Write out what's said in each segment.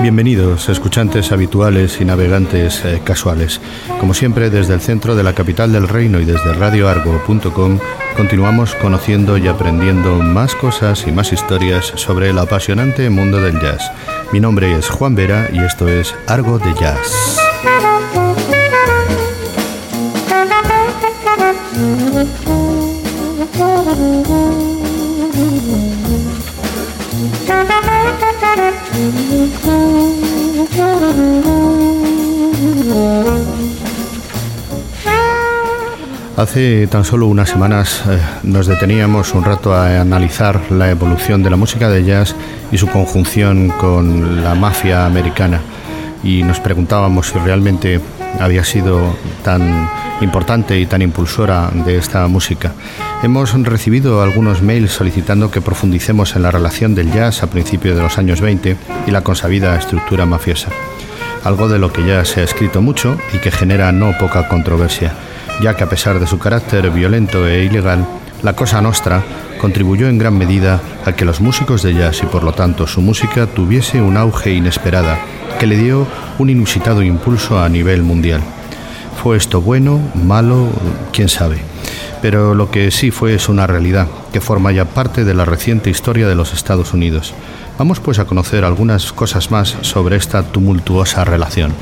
Bienvenidos, escuchantes habituales y navegantes eh, casuales. Como siempre, desde el centro de la capital del reino y desde radioargo.com, continuamos conociendo y aprendiendo más cosas y más historias sobre el apasionante mundo del jazz. Mi nombre es Juan Vera y esto es Argo de Jazz. Hace tan solo unas semanas eh, nos deteníamos un rato a analizar la evolución de la música de jazz y su conjunción con la mafia americana. Y nos preguntábamos si realmente había sido tan importante y tan impulsora de esta música. Hemos recibido algunos mails solicitando que profundicemos en la relación del jazz a principios de los años 20 y la consabida estructura mafiosa, algo de lo que ya se ha escrito mucho y que genera no poca controversia, ya que a pesar de su carácter violento e ilegal, la Cosa Nostra contribuyó en gran medida a que los músicos de jazz y por lo tanto su música tuviese un auge inesperada que le dio un inusitado impulso a nivel mundial. ¿Fue esto bueno, malo? ¿Quién sabe? Pero lo que sí fue es una realidad que forma ya parte de la reciente historia de los Estados Unidos. Vamos pues a conocer algunas cosas más sobre esta tumultuosa relación.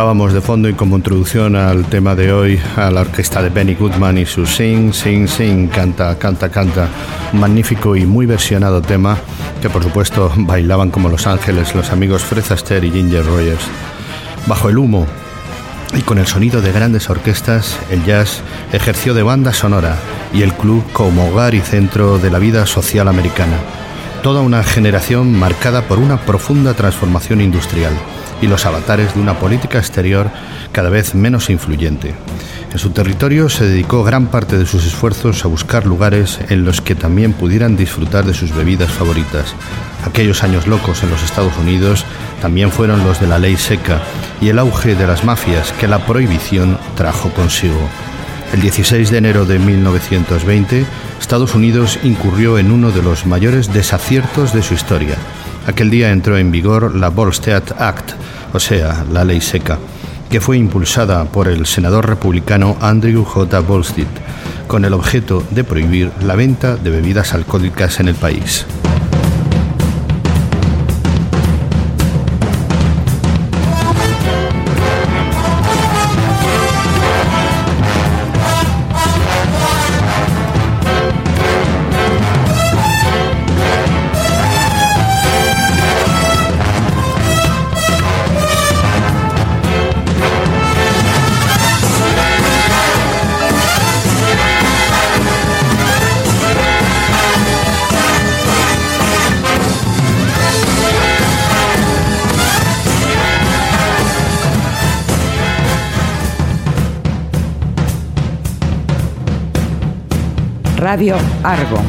De fondo y como introducción al tema de hoy a la orquesta de Benny Goodman y su Sing, Sing, Sing, canta, canta, canta, magnífico y muy versionado tema que por supuesto bailaban como Los Ángeles los amigos Fred Astaire y Ginger Rogers. Bajo el humo y con el sonido de grandes orquestas, el jazz ejerció de banda sonora y el club como hogar y centro de la vida social americana. Toda una generación marcada por una profunda transformación industrial y los avatares de una política exterior cada vez menos influyente. En su territorio se dedicó gran parte de sus esfuerzos a buscar lugares en los que también pudieran disfrutar de sus bebidas favoritas. Aquellos años locos en los Estados Unidos también fueron los de la ley seca y el auge de las mafias que la prohibición trajo consigo. El 16 de enero de 1920, Estados Unidos incurrió en uno de los mayores desaciertos de su historia. Aquel día entró en vigor la Volstead Act, o sea, la ley seca, que fue impulsada por el senador republicano Andrew J. Volstead, con el objeto de prohibir la venta de bebidas alcohólicas en el país. Radio Argo.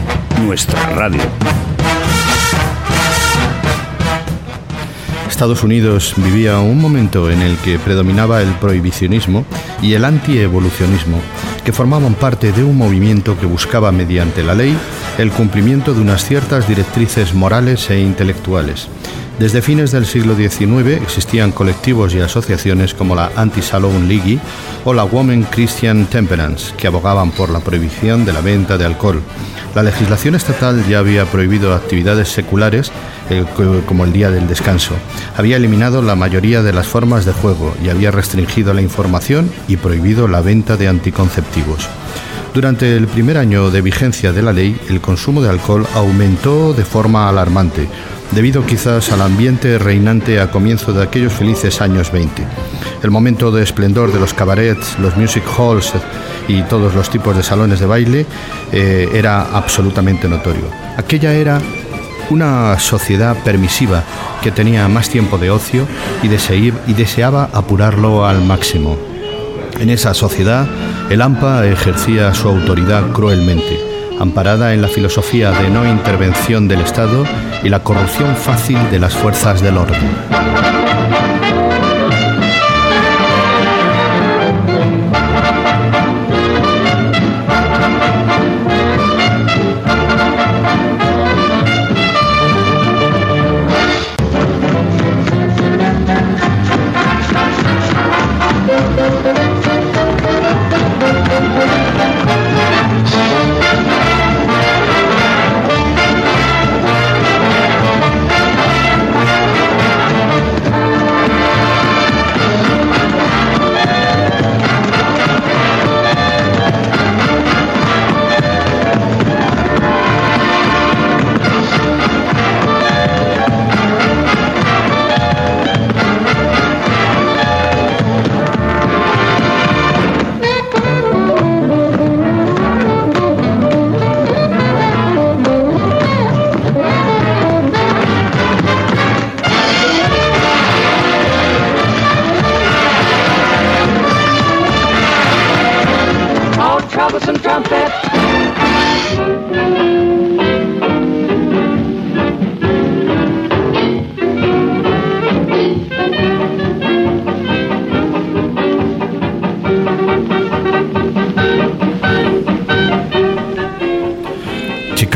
Nuestra radio. Estados Unidos vivía un momento en el que predominaba el prohibicionismo y el antievolucionismo, que formaban parte de un movimiento que buscaba mediante la ley el cumplimiento de unas ciertas directrices morales e intelectuales. Desde fines del siglo XIX existían colectivos y asociaciones como la Anti-Salon League o la Women Christian Temperance, que abogaban por la prohibición de la venta de alcohol. La legislación estatal ya había prohibido actividades seculares eh, como el Día del Descanso. Había eliminado la mayoría de las formas de juego y había restringido la información y prohibido la venta de anticonceptivos. Durante el primer año de vigencia de la ley, el consumo de alcohol aumentó de forma alarmante, debido quizás al ambiente reinante a comienzo de aquellos felices años 20. El momento de esplendor de los cabarets, los music halls y todos los tipos de salones de baile eh, era absolutamente notorio. Aquella era una sociedad permisiva que tenía más tiempo de ocio y, y deseaba apurarlo al máximo. En esa sociedad, el AMPA ejercía su autoridad cruelmente, amparada en la filosofía de no intervención del Estado y la corrupción fácil de las fuerzas del orden.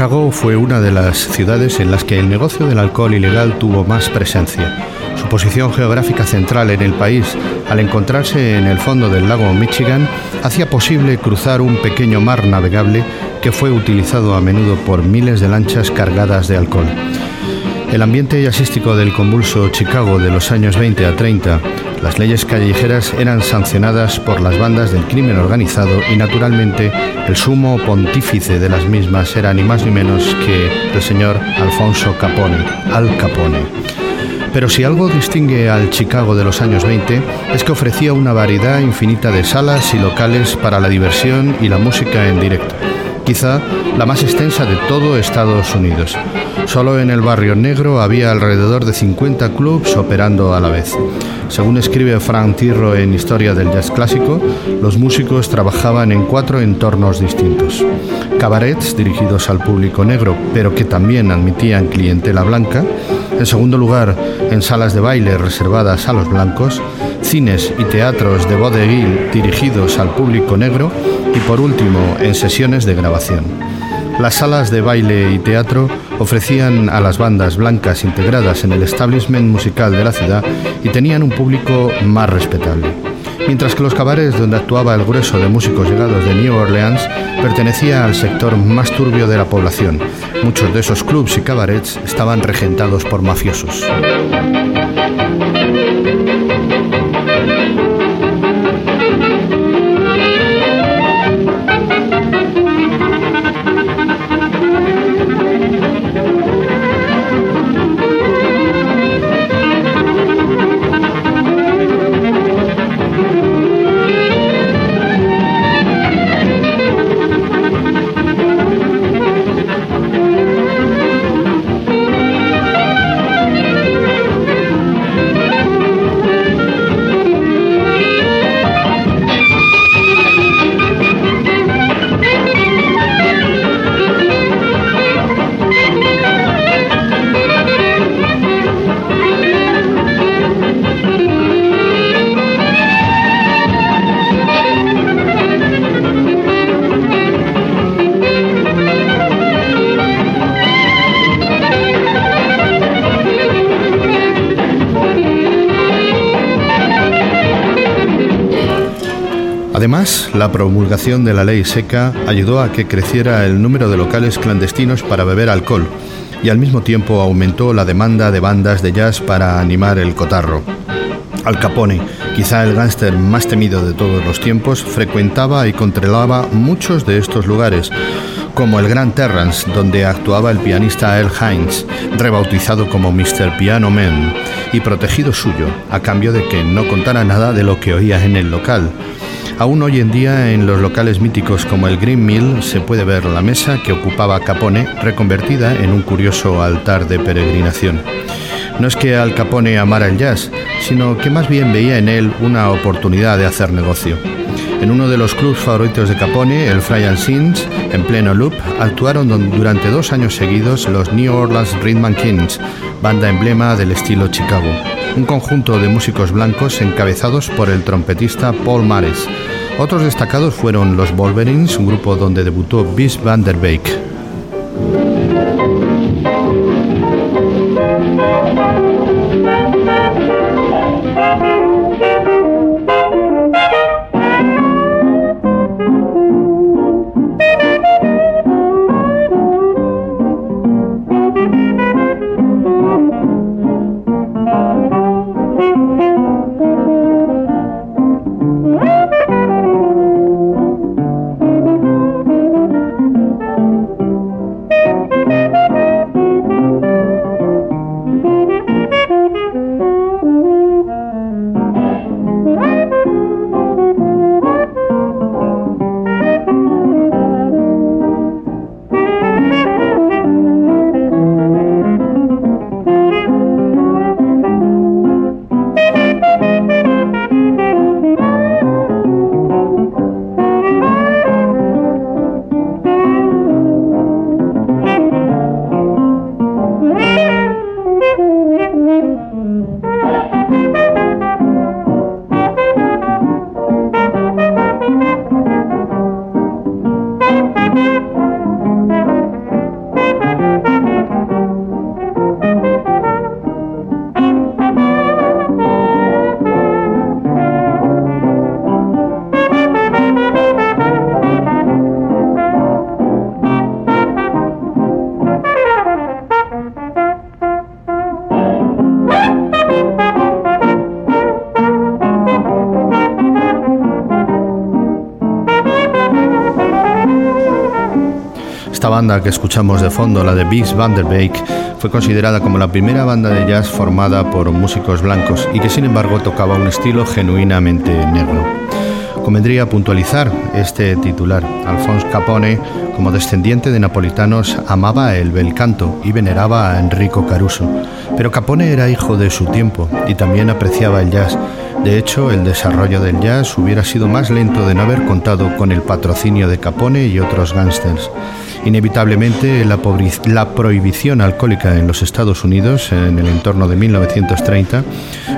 Chicago fue una de las ciudades en las que el negocio del alcohol ilegal tuvo más presencia. Su posición geográfica central en el país, al encontrarse en el fondo del lago Michigan, hacía posible cruzar un pequeño mar navegable que fue utilizado a menudo por miles de lanchas cargadas de alcohol. El ambiente jazzístico del convulso Chicago de los años 20 a 30 las leyes callejeras eran sancionadas por las bandas del crimen organizado y naturalmente el sumo pontífice de las mismas era ni más ni menos que el señor Alfonso Capone, Al Capone. Pero si algo distingue al Chicago de los años 20 es que ofrecía una variedad infinita de salas y locales para la diversión y la música en directo, quizá la más extensa de todo Estados Unidos. Solo en el barrio negro había alrededor de 50 clubs operando a la vez. Según escribe Frank Tirro en Historia del Jazz Clásico, los músicos trabajaban en cuatro entornos distintos. Cabarets dirigidos al público negro, pero que también admitían clientela blanca. En segundo lugar, en salas de baile reservadas a los blancos. Cines y teatros de vodevil dirigidos al público negro. Y por último, en sesiones de grabación. Las salas de baile y teatro ofrecían a las bandas blancas integradas en el establishment musical de la ciudad y tenían un público más respetable. Mientras que los cabarets donde actuaba el grueso de músicos llegados de New Orleans pertenecía al sector más turbio de la población. Muchos de esos clubs y cabarets estaban regentados por mafiosos. La promulgación de la ley seca ayudó a que creciera el número de locales clandestinos para beber alcohol y al mismo tiempo aumentó la demanda de bandas de jazz para animar el cotarro. Al Capone, quizá el gángster más temido de todos los tiempos, frecuentaba y controlaba muchos de estos lugares, como el Grand Terrance, donde actuaba el pianista Earl Hines, rebautizado como Mr. Piano Man, y protegido suyo, a cambio de que no contara nada de lo que oía en el local. Aún hoy en día en los locales míticos como el Green Mill se puede ver la mesa que ocupaba Capone reconvertida en un curioso altar de peregrinación. No es que Al Capone amara el jazz, sino que más bien veía en él una oportunidad de hacer negocio. En uno de los clubs favoritos de Capone, el Fry and Sins, en pleno loop, actuaron durante dos años seguidos los New Orleans Rhythm Kings, banda emblema del estilo Chicago. Un conjunto de músicos blancos encabezados por el trompetista Paul Mares. Otros destacados fueron los Wolverines, un grupo donde debutó Bis van der Beek. Banda que escuchamos de fondo, la de Biggs Van fue considerada como la primera banda de jazz formada por músicos blancos y que sin embargo tocaba un estilo genuinamente negro. Convendría puntualizar este titular. Alphonse Capone, como descendiente de napolitanos, amaba el bel canto y veneraba a Enrico Caruso. Pero Capone era hijo de su tiempo y también apreciaba el jazz. De hecho, el desarrollo del jazz hubiera sido más lento de no haber contado con el patrocinio de Capone y otros gángsters. Inevitablemente, la, prohibición alcohólica en los Estados Unidos en el entorno de 1930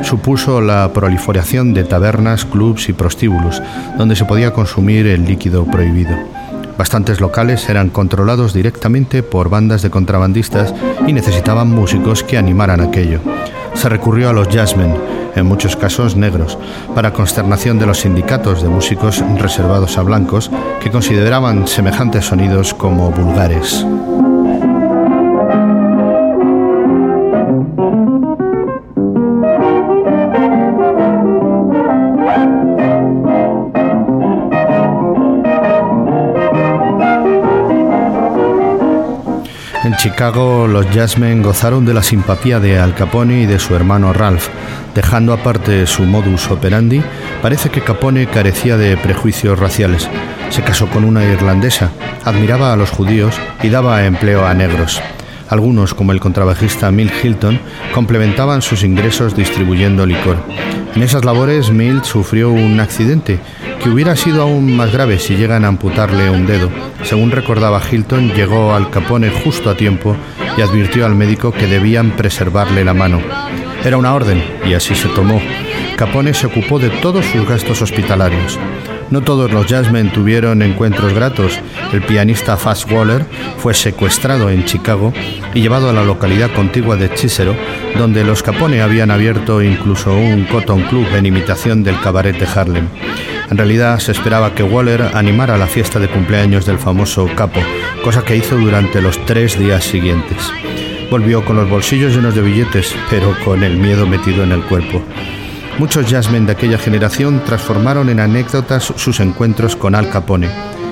supuso la proliferación de tabernas, clubs y prostíbulos, donde se podía consumir el líquido prohibido. Bastantes locales eran controlados directamente por bandas de contrabandistas y necesitaban músicos que animaran aquello. Se recurrió a los jazzmen, en muchos casos negros, para consternación de los sindicatos de músicos reservados a blancos que consideraban semejantes sonidos como vulgares. Chicago, los jazzmen gozaron de la simpatía de Al Capone y de su hermano Ralph. Dejando aparte su modus operandi, parece que Capone carecía de prejuicios raciales. Se casó con una irlandesa, admiraba a los judíos y daba empleo a negros. Algunos, como el contrabajista Milt Hilton, complementaban sus ingresos distribuyendo licor. En esas labores, Milt sufrió un accidente que hubiera sido aún más grave si llegan a amputarle un dedo. Según recordaba Hilton, llegó al Capone justo a tiempo y advirtió al médico que debían preservarle la mano. Era una orden y así se tomó. Capone se ocupó de todos sus gastos hospitalarios. No todos los jazzmen tuvieron encuentros gratos. El pianista Fast Waller fue secuestrado en Chicago y llevado a la localidad contigua de Cicero, donde los Capone habían abierto incluso un Cotton Club en imitación del cabaret de Harlem. En realidad se esperaba que Waller animara la fiesta de cumpleaños del famoso capo, cosa que hizo durante los tres días siguientes. Volvió con los bolsillos llenos de billetes, pero con el miedo metido en el cuerpo. Muchos jazzmen de aquella generación transformaron en anécdotas sus encuentros con Al Capone,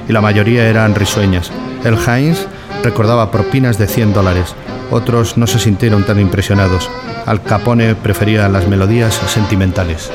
y la mayoría eran risueñas. El Heinz recordaba propinas de 100 dólares, otros no se sintieron tan impresionados. Al Capone prefería las melodías sentimentales.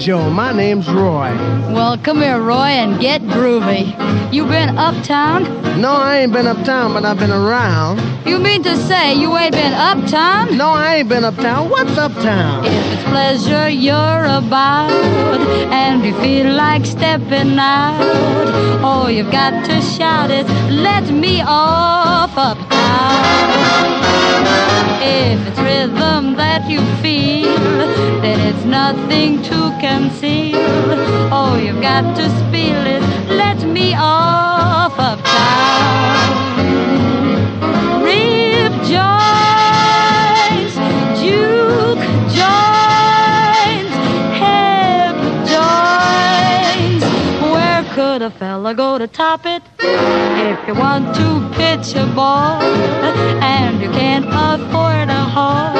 Joe. My name's Roy. Well, come here, Roy, and get groovy. You been uptown? No, I ain't been uptown, but I've been around. You mean to say you ain't been uptown? No, I ain't been uptown. What's uptown? If it's pleasure you're about and you feel like stepping out, all you've got to shout is, let me off uptown. If it's rhythm that you feel, then it's nothing to conceal. All you've got to spill is let me off Where could a fella go to top it? If you want to pitch a ball and you can't afford a hall,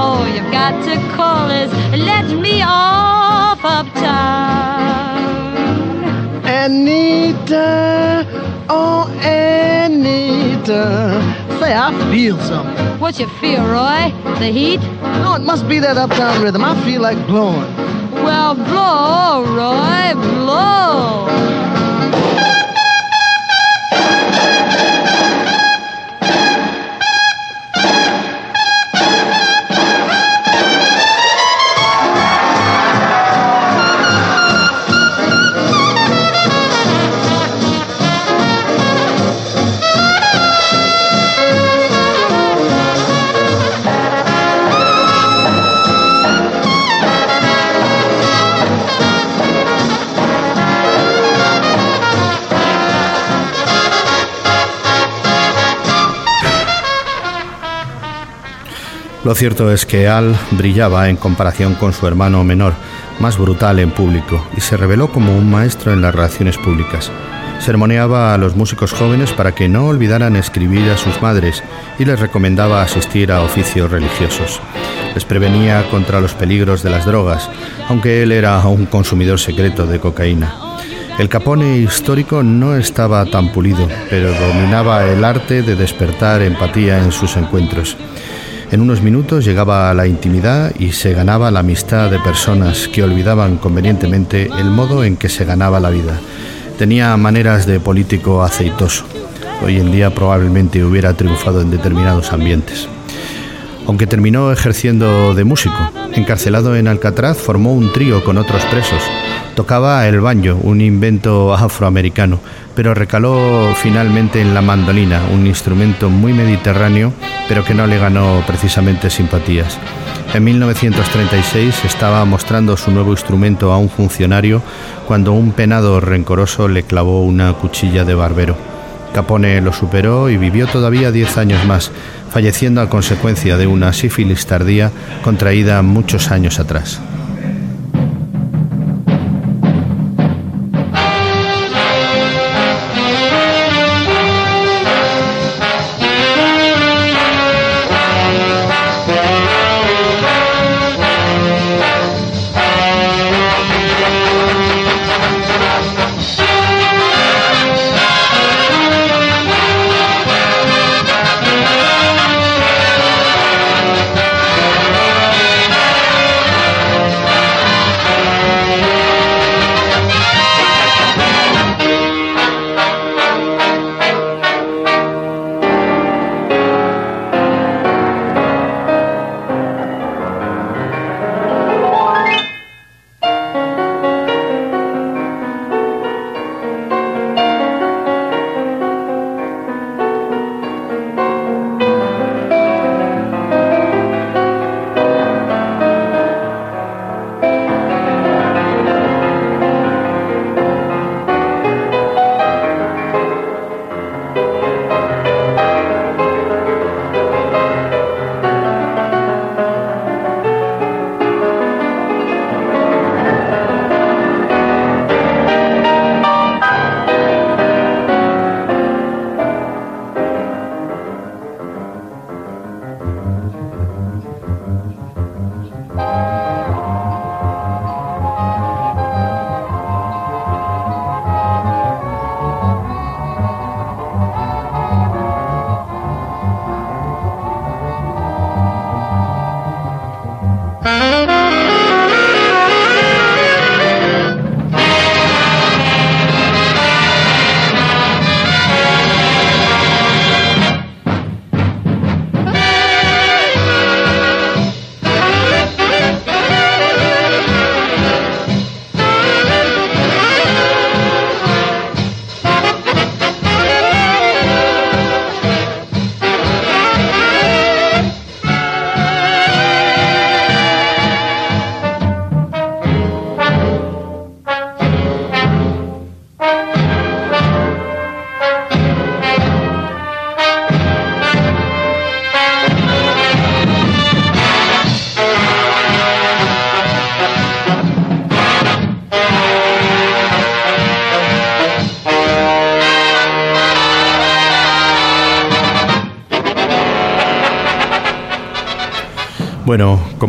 all you've got to call is let me off uptown. Anita, oh Anita, say I feel something. What you feel, Roy? The heat? No, it must be that uptown rhythm. I feel like blowing. Alright, Blow. Lo cierto es que Al brillaba en comparación con su hermano menor, más brutal en público, y se reveló como un maestro en las relaciones públicas. Sermoneaba a los músicos jóvenes para que no olvidaran escribir a sus madres y les recomendaba asistir a oficios religiosos. Les prevenía contra los peligros de las drogas, aunque él era un consumidor secreto de cocaína. El Capone histórico no estaba tan pulido, pero dominaba el arte de despertar empatía en sus encuentros. En unos minutos llegaba a la intimidad y se ganaba la amistad de personas que olvidaban convenientemente el modo en que se ganaba la vida. Tenía maneras de político aceitoso. Hoy en día probablemente hubiera triunfado en determinados ambientes. Aunque terminó ejerciendo de músico, encarcelado en Alcatraz formó un trío con otros presos. Tocaba el banjo, un invento afroamericano, pero recaló finalmente en la mandolina, un instrumento muy mediterráneo, pero que no le ganó precisamente simpatías. En 1936 estaba mostrando su nuevo instrumento a un funcionario cuando un penado rencoroso le clavó una cuchilla de barbero. Capone lo superó y vivió todavía diez años más, falleciendo a consecuencia de una sífilis tardía contraída muchos años atrás.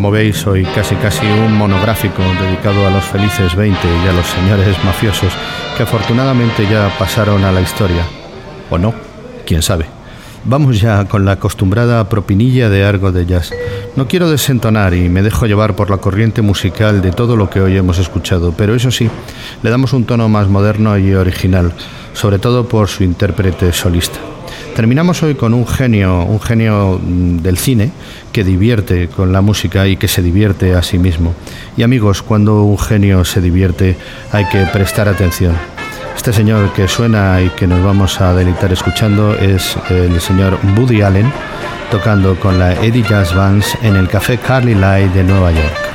Como veis, hoy casi casi un monográfico dedicado a los felices 20 y a los señores mafiosos que afortunadamente ya pasaron a la historia. ¿O no? ¿Quién sabe? Vamos ya con la acostumbrada propinilla de algo de jazz. No quiero desentonar y me dejo llevar por la corriente musical de todo lo que hoy hemos escuchado, pero eso sí, le damos un tono más moderno y original, sobre todo por su intérprete solista. Terminamos hoy con un genio, un genio mm, del cine que divierte con la música y que se divierte a sí mismo. Y amigos, cuando un genio se divierte hay que prestar atención. Este señor que suena y que nos vamos a deleitar escuchando es el señor Woody Allen tocando con la Eddie Jazz Bands en el Café Carly Light de Nueva York.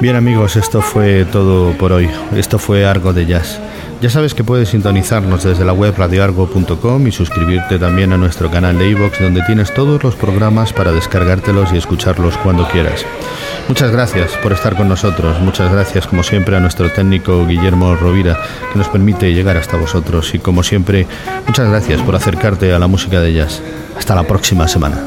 Bien amigos, esto fue todo por hoy. Esto fue Argo de Jazz. Ya sabes que puedes sintonizarnos desde la web radioargo.com y suscribirte también a nuestro canal de iVoox donde tienes todos los programas para descargártelos y escucharlos cuando quieras. Muchas gracias por estar con nosotros, muchas gracias como siempre a nuestro técnico Guillermo Rovira que nos permite llegar hasta vosotros y como siempre muchas gracias por acercarte a la música de jazz. Hasta la próxima semana.